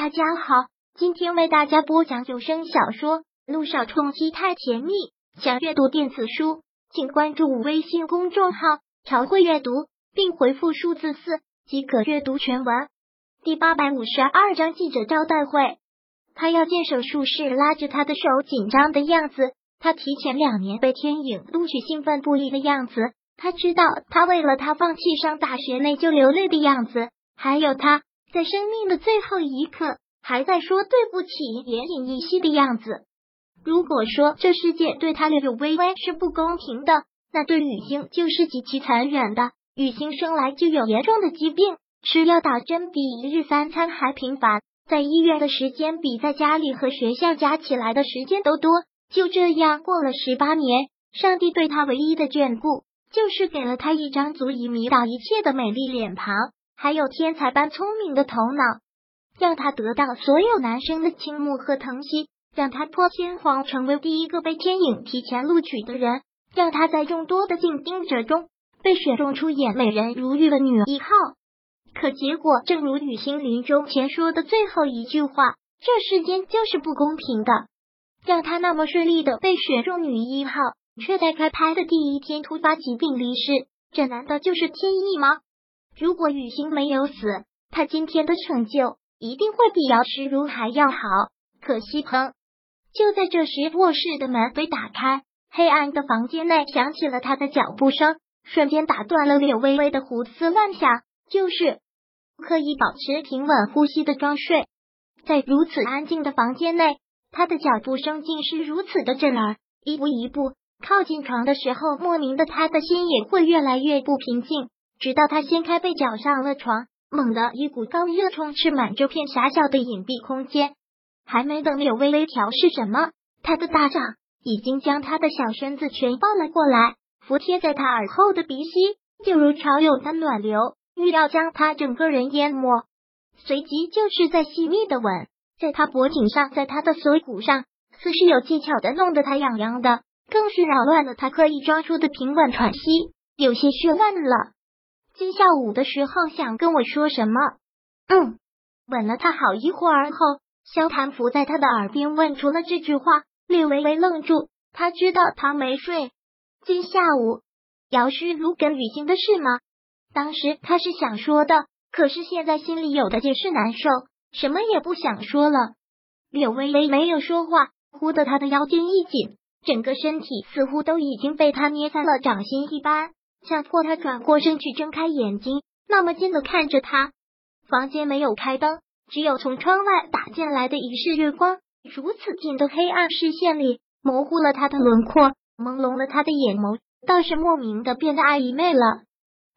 大家好，今天为大家播讲有声小说《路上冲击太甜蜜》。想阅读电子书，请关注微信公众号“朝会阅读”，并回复数字四即可阅读全文。第八百五十二章记者招待会。他要见手术室，拉着他的手，紧张的样子。他提前两年被天影录取，兴奋不已的样子。他知道，他为了他放弃上大学内疚流泪的样子，还有他。在生命的最后一刻，还在说对不起、奄奄一息的样子。如果说这世界对他略有微微是不公平的，那对雨欣就是极其残忍的。雨欣生来就有严重的疾病，吃药打针比一日三餐还频繁，在医院的时间比在家里和学校加起来的时间都多。就这样过了十八年，上帝对他唯一的眷顾，就是给了他一张足以迷倒一切的美丽脸庞。还有天才般聪明的头脑，让他得到所有男生的倾慕和疼惜，让他破天荒成为第一个被天影提前录取的人，让他在众多的竞争者中被选中出演美人如玉的女一号。可结果，正如雨欣临终前说的最后一句话：“这世间就是不公平的。”让他那么顺利的被选中女一号，却在开拍的第一天突发疾病离世，这难道就是天意吗？如果雨欣没有死，他今天的成就一定会比姚诗如还要好。可惜，砰！就在这时，卧室的门被打开，黑暗的房间内响起了他的脚步声，瞬间打断了柳微微的胡思乱想。就是刻意保持平稳呼吸的装睡，在如此安静的房间内，他的脚步声竟是如此的震耳。一步一步靠近床的时候，莫名的他的心也会越来越不平静。直到他掀开被角上了床，猛地一股高热充斥满这片狭小的隐蔽空间。还没等柳微微调试什么，他的大掌已经将他的小身子全抱了过来，服贴在他耳后的鼻息就如潮涌的暖流，欲要将他整个人淹没。随即就是在细密的吻，在他脖颈上，在他的锁骨上，似是有技巧的弄得他痒痒的，更是扰乱了他刻意装出的平稳喘息，有些血乱了。今下午的时候想跟我说什么？嗯，吻了他好一会儿后，萧谭伏在他的耳边问出了这句话。略微微愣住，他知道他没睡。今下午姚诗如跟雨欣的事吗？当时他是想说的，可是现在心里有的解是难受，什么也不想说了。柳微微没有说话，忽的他的腰间一紧，整个身体似乎都已经被他捏在了掌心一般。强迫他转过身去，睁开眼睛，那么近的看着他。房间没有开灯，只有从窗外打进来的一室月光。如此近的黑暗视线里，模糊了他的轮廓，朦胧了他的眼眸，倒是莫名的变得暧昧了。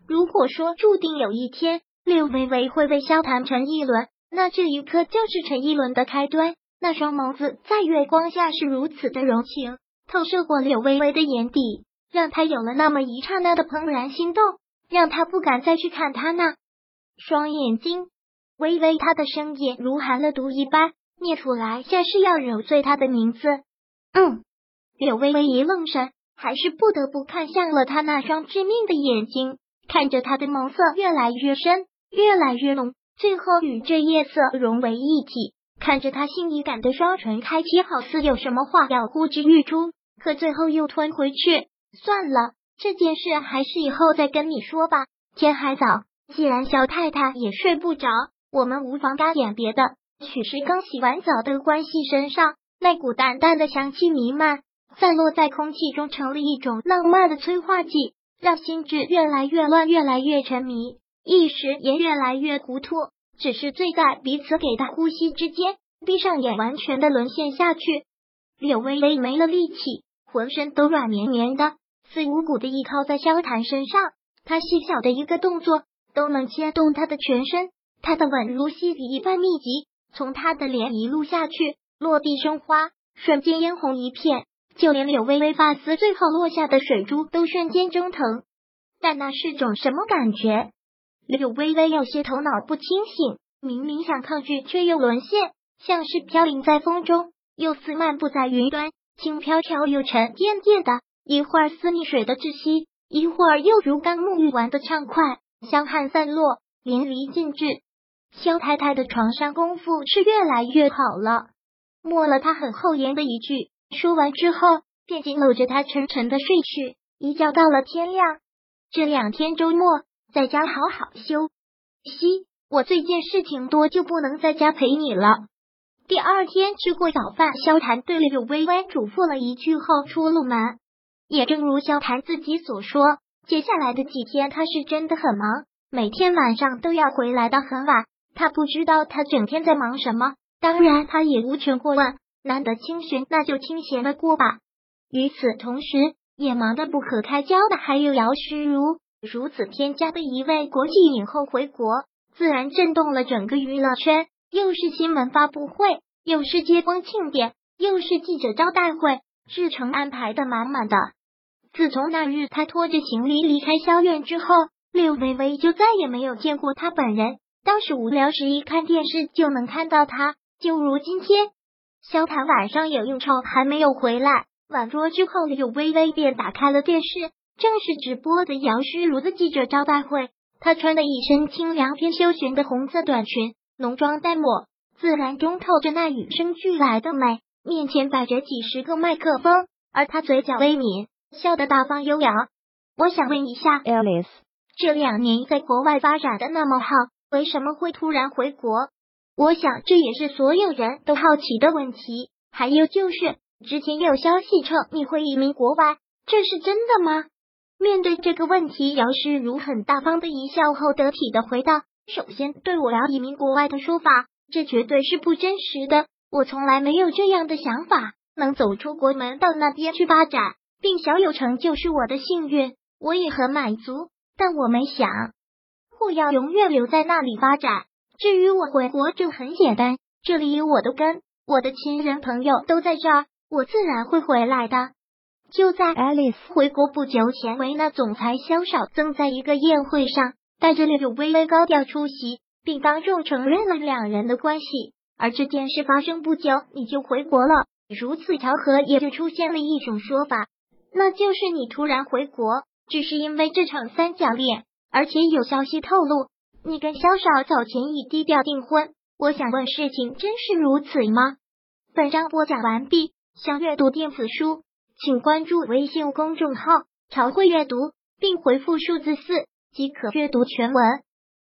如果说注定有一天，柳微微会为萧谈陈一伦，那这一刻就是陈一伦的开端。那双眸子在月光下是如此的柔情，透射过柳微微的眼底。让他有了那么一刹那的怦然心动，让他不敢再去看他那双眼睛。微微，他的声音如含了毒一般，念出来像是要揉碎他的名字。嗯，柳微微一愣神，还是不得不看向了他那双致命的眼睛，看着他的眸色越来越深，越来越浓，最后与这夜色融为一体。看着他心仪感的双唇开启，好似有什么话要呼之欲出，可最后又吞回去。算了，这件事还是以后再跟你说吧。天还早，既然小太太也睡不着，我们无妨干点别的。许是刚洗完澡的关系，身上那股淡淡的香气弥漫，散落在空气中，成了一种浪漫的催化剂，让心智越来越乱，越来越沉迷，意识也越来越糊涂，只是醉在彼此给的呼吸之间，闭上眼，完全的沦陷下去。柳微微没了力气，浑身都软绵绵的。似无骨的依靠在萧谈身上，他细小的一个动作都能牵动他的全身。他的吻如细雨一般密集，从他的脸一路下去，落地生花，瞬间嫣红一片，就连柳微微发丝最后落下的水珠都瞬间蒸腾。但那是种什么感觉？柳微微有些头脑不清醒，明明想抗拒，却又沦陷，像是飘零在风中，又似漫步在云端，轻飘飘又沉甸甸的。一会儿似溺水的窒息，一会儿又如刚沐浴完的畅快，香汗散落，淋漓尽致。萧太太的床上功夫是越来越好了。摸了他很厚颜的一句，说完之后，便紧搂着他沉沉的睡去，一觉到了天亮。这两天周末在家好好休息。我最近事情多，就不能在家陪你了。第二天吃过早饭，萧谈对柳微微嘱咐了一句后出了门。也正如萧谈自己所说，接下来的几天他是真的很忙，每天晚上都要回来的很晚。他不知道他整天在忙什么，当然他也无权过问。难得清闲，那就清闲的过吧。与此同时，也忙得不可开交的还有姚诗如，如此天价的一位国际影后回国，自然震动了整个娱乐圈。又是新闻发布会，又是结婚庆典，又是记者招待会，日程安排的满满的。自从那日他拖着行李离开萧院之后，柳微微就再也没有见过他本人。当时无聊时一看电视就能看到他，就如今天，萧谈晚上有应酬还没有回来，晚桌之后柳微微便打开了电视，正是直播的姚诗如的记者招待会。她穿的一身清凉偏休闲的红色短裙。浓妆淡抹，自然中透着那与生俱来的美。面前摆着几十个麦克风，而他嘴角微抿，笑得大方优雅。我想问一下，Alice，这两年在国外发展的那么好，为什么会突然回国？我想这也是所有人都好奇的问题。还有就是，之前有消息称你会移民国外，这是真的吗？面对这个问题，姚诗如很大方的一笑后，得体的回道。首先，对我要移民国外的说法，这绝对是不真实的。我从来没有这样的想法。能走出国门到那边去发展，并小有成就是我的幸运，我也很满足。但我没想我要永远留在那里发展。至于我回国，就很简单，这里有我的根，我的亲人朋友都在这儿，我自然会回来的。就在 Alice 回国不久前，维纳总裁肖少曾在一个宴会上。带着柳微微高调出席，并当众承认了两人的关系。而这件事发生不久，你就回国了。如此巧合，也就出现了一种说法，那就是你突然回国，只是因为这场三角恋。而且有消息透露，你跟萧少早前已低调订婚。我想问，事情真是如此吗？本章播讲完毕。想阅读电子书，请关注微信公众号“朝会阅读”，并回复数字四。即可阅读全文。